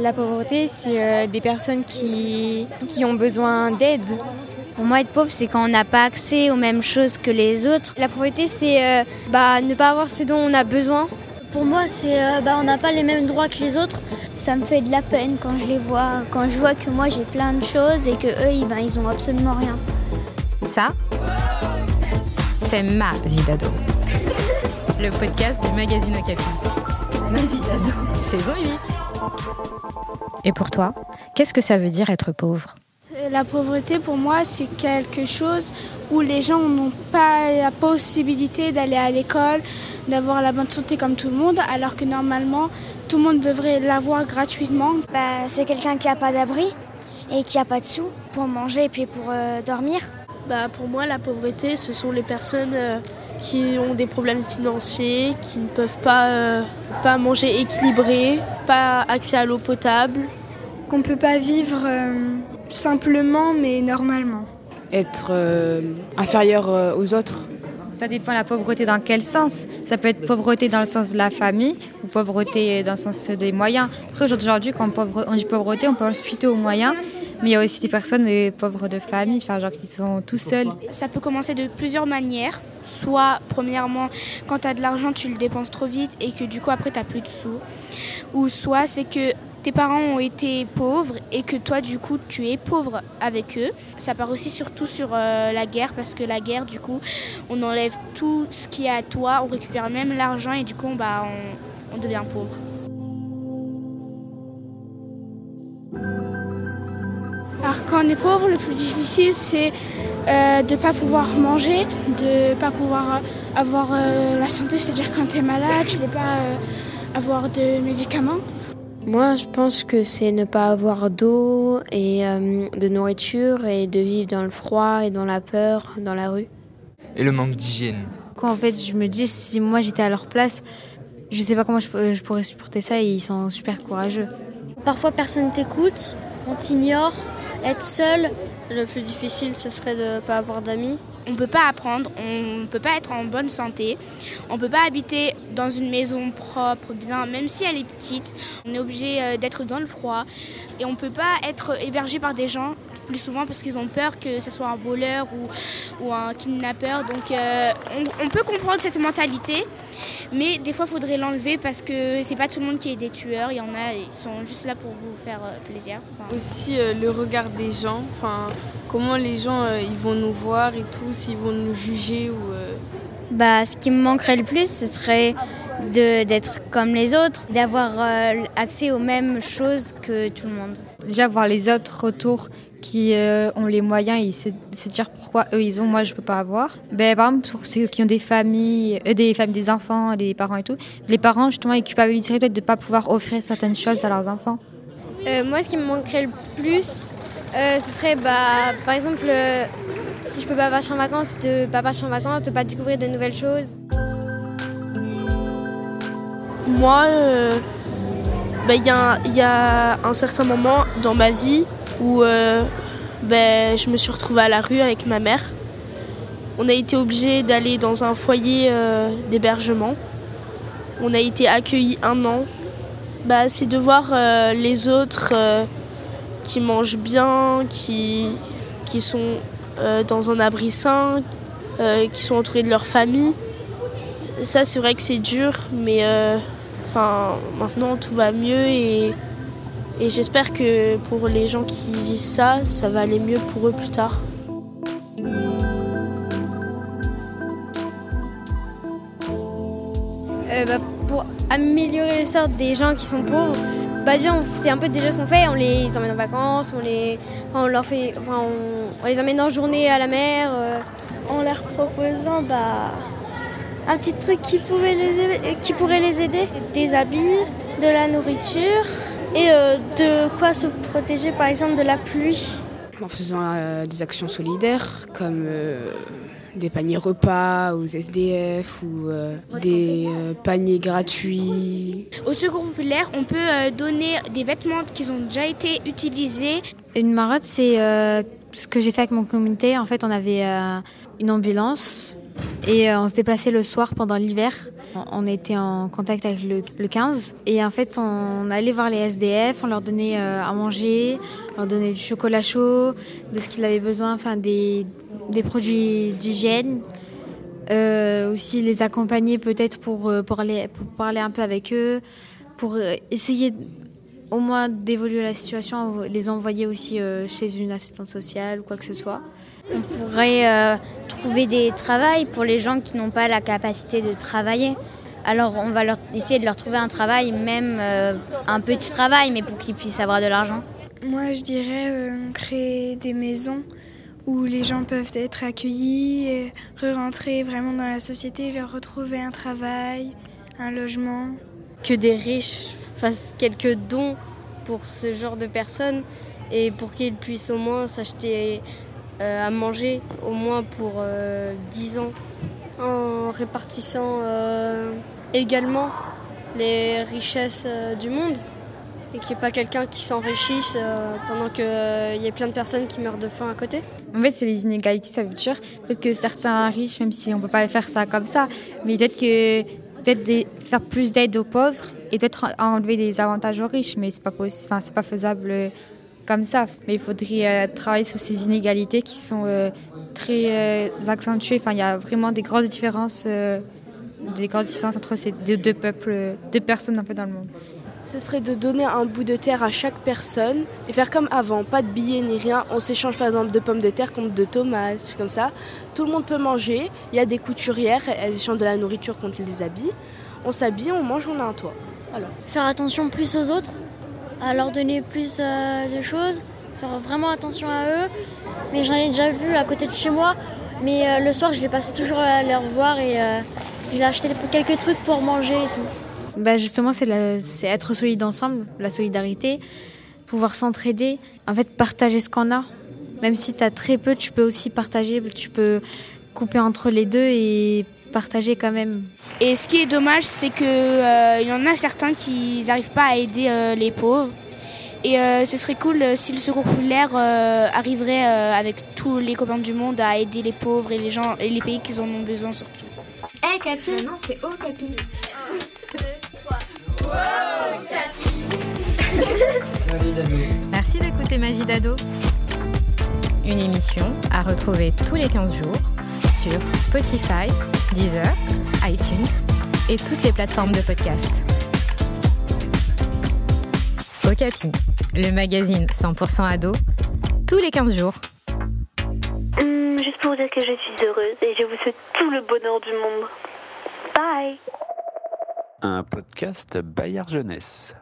La pauvreté, c'est des personnes qui, qui ont besoin d'aide. Pour moi, être pauvre, c'est quand on n'a pas accès aux mêmes choses que les autres. La pauvreté, c'est bah, ne pas avoir ce dont on a besoin. Pour moi, c'est bah, on n'a pas les mêmes droits que les autres. Ça me fait de la peine quand je les vois, quand je vois que moi j'ai plein de choses et que eux, ils, ben, ils ont absolument rien. Ça, c'est ma vie d'ado. Le podcast du magazine Okapi. Ma vie d'ado, saison 8. Et pour toi, qu'est-ce que ça veut dire être pauvre? La pauvreté, pour moi, c'est quelque chose où les gens n'ont pas la possibilité d'aller à l'école, d'avoir la bonne santé comme tout le monde, alors que normalement, tout le monde devrait l'avoir gratuitement. Bah, c'est quelqu'un qui n'a pas d'abri et qui n'a pas de sous pour manger et puis pour euh, dormir. Bah, pour moi, la pauvreté, ce sont les personnes euh, qui ont des problèmes financiers, qui ne peuvent pas, euh, pas manger équilibré, pas accès à l'eau potable. Qu'on ne peut pas vivre simplement mais normalement. Être inférieur aux autres. Ça dépend de la pauvreté dans quel sens. Ça peut être pauvreté dans le sens de la famille ou pauvreté dans le sens des moyens. Après, aujourd'hui, quand on dit pauvreté, on pense plutôt aux moyens. Mais il y a aussi des personnes pauvres de famille, enfin, genre qui sont tout seuls. Ça peut commencer de plusieurs manières. Soit, premièrement, quand tu as de l'argent, tu le dépenses trop vite et que du coup, après, tu n'as plus de sous. Ou soit, c'est que tes parents ont été pauvres et que toi du coup tu es pauvre avec eux. Ça part aussi surtout sur euh, la guerre parce que la guerre du coup on enlève tout ce qui est à toi, on récupère même l'argent et du coup bah, on, devient pauvre. Alors quand on est pauvre, le plus difficile c'est euh, de ne pas pouvoir manger, de ne pas pouvoir avoir euh, la santé, c'est-à-dire quand tu es malade, tu ne peux pas avoir de médicaments. Moi, je pense que c'est ne pas avoir d'eau et euh, de nourriture et de vivre dans le froid et dans la peur, dans la rue. Et le manque d'hygiène. Quand en fait, je me dis, si moi j'étais à leur place, je sais pas comment je, pourrais supporter ça et ils sont super courageux. Parfois, personne t'écoute, on t'ignore, être seul. Le plus difficile, ce serait de ne pas avoir d'amis. On ne peut pas apprendre, on ne peut pas être en bonne santé, on ne peut pas habiter dans une maison propre, bien, même si elle est petite. On est obligé euh, d'être dans le froid et on ne peut pas être hébergé par des gens plus souvent parce qu'ils ont peur que ce soit un voleur ou, ou un kidnappeur. Donc euh, on, peut comprendre cette mentalité, mais des fois il faudrait l'enlever parce que c'est pas tout le monde qui est des tueurs. Il y en a, ils sont juste là pour vous faire euh, plaisir. Aussi le regard des gens, enfin comment les gens ils vont nous voir et tout s'ils vont nous juger ou euh, bah, ce qui me manquerait le plus, ce serait d'être comme les autres, d'avoir euh, accès aux mêmes choses que tout le monde. Déjà voir les autres autour qui euh, ont les moyens et se, dire pourquoi eux ils ont, moi je peux pas avoir. Ben, par exemple, pour ceux qui ont des familles, des familles, des enfants, des parents et tout, les parents justement ils culpabiliseraient de ne pas pouvoir offrir certaines choses à leurs enfants. moi, ce qui me manquerait le plus, ce serait bah, par exemple si je peux pas partir en vacances, de pas partir en vacances, de pas découvrir de nouvelles choses. Moi, euh, bah, il y, a un certain moment dans ma vie où euh, bah, je me suis retrouvée à la rue avec ma mère. On a été obligé d'aller dans un foyer euh, d'hébergement. On a été accueillis un an. Bah, c'est de voir les autres qui mangent bien, qui, sont dans un abri sain, qui sont entourés de leur famille. Ça, c'est vrai que c'est dur, mais enfin, maintenant tout va mieux et, et j'espère que pour les gens qui vivent ça, ça va aller mieux pour eux plus tard. Bah, pour améliorer le sort des gens qui sont pauvres, bah déjà c'est un peu déjà ce qu'on fait, on les emmène en vacances, on les, on leur fait, enfin, on, les emmène en journée à la mer. Euh. En leur proposant bah, un petit truc qui, pouvait les, qui pourrait les aider, des habits, de la nourriture et euh, de quoi se protéger par exemple de la pluie. En faisant euh, des actions solidaires comme des paniers repas aux SDF ou euh, des euh, paniers gratuits. Au Secours populaire, on peut euh, donner des vêtements qui ont déjà été utilisés. Une marotte, c'est ce que j'ai fait avec mon communauté. En fait, on avait une ambulance et on se déplaçait le soir pendant l'hiver On était en contact avec le, 15 et en fait on allait voir les SDF, on leur donnait à manger, on leur donnait du chocolat chaud, de ce qu'ils avaient besoin, enfin des, des produits d'hygiène. aussi les accompagner peut-être pour, pour, pour parler un peu avec eux, pour essayer au moins d'évoluer la situation, les envoyer aussi euh, chez une assistante sociale ou quoi que ce soit. On pourrait euh, trouver des travails pour les gens qui n'ont pas la capacité de travailler. Alors on va leur, essayer de leur trouver un travail, même euh, un petit travail, mais pour qu'ils puissent avoir de l'argent. Moi je dirais créer des maisons où les gens peuvent être accueillis, re-rentrer vraiment dans la société, leur retrouver un travail, un logement. Que des riches fasse quelques dons pour ce genre de personnes et pour qu'ils puissent au moins s'acheter euh, à manger au moins pour 10 euh, ans. En répartissant euh, également les richesses du monde et qu'il n'y ait pas quelqu'un qui s'enrichisse pendant qu'il y ait plein de personnes qui meurent de faim à côté. En fait, c'est les inégalités, ça veut dire peut-être que certains riches, même si on ne peut pas faire ça comme ça, mais peut-être que peut-être faire plus d'aide aux pauvres et peut-être enlever des avantages aux riches, mais c'est pas enfin, c'est pas faisable euh, comme ça. Mais il faudrait euh, travailler sur ces inégalités qui sont euh, très accentuées. Il y a vraiment des grosses différences, des grosses différences entre ces deux, peuples, deux personnes un peu dans le monde. Ce serait de donner un bout de terre à chaque personne et faire comme avant, pas de billets ni rien. On s'échange par exemple de pommes de terre contre de tomates, comme ça. Tout le monde peut manger. Il y a des couturières, elles échangent de la nourriture contre les habits. On s'habille, on mange, on a un toit. Faire attention plus aux autres, à leur donner plus euh, de choses, faire vraiment attention à eux. Mais j'en ai déjà vu à côté de chez moi. Mais euh, le soir, je les passais toujours à les revoir et euh, acheté quelques trucs pour manger et tout. Bah justement, c'est être solide ensemble, la solidarité, pouvoir s'entraider, en fait partager ce qu'on a. Même si tu as très peu, tu peux aussi partager, tu peux couper entre les deux et partager quand même. Et ce qui est dommage, c'est qu'il euh, y en a certains qui n'arrivent pas à aider euh, les pauvres. Et euh, ce serait cool si le Secours populaire arriverait avec tous les copains du monde à aider les pauvres et les gens et les pays qui en ont besoin surtout. Hé hey, Capi Non, c'est Oh Capi Merci d'écouter Ma vie d'ado. Une émission à retrouver tous les 15 jours sur Spotify, Deezer, iTunes et toutes les plateformes de podcast. Okapi, le magazine 100% ado, tous les 15 jours. Hum, juste pour vous dire que je suis heureuse et je vous souhaite tout le bonheur du monde. Bye Un podcast Bayard Jeunesse.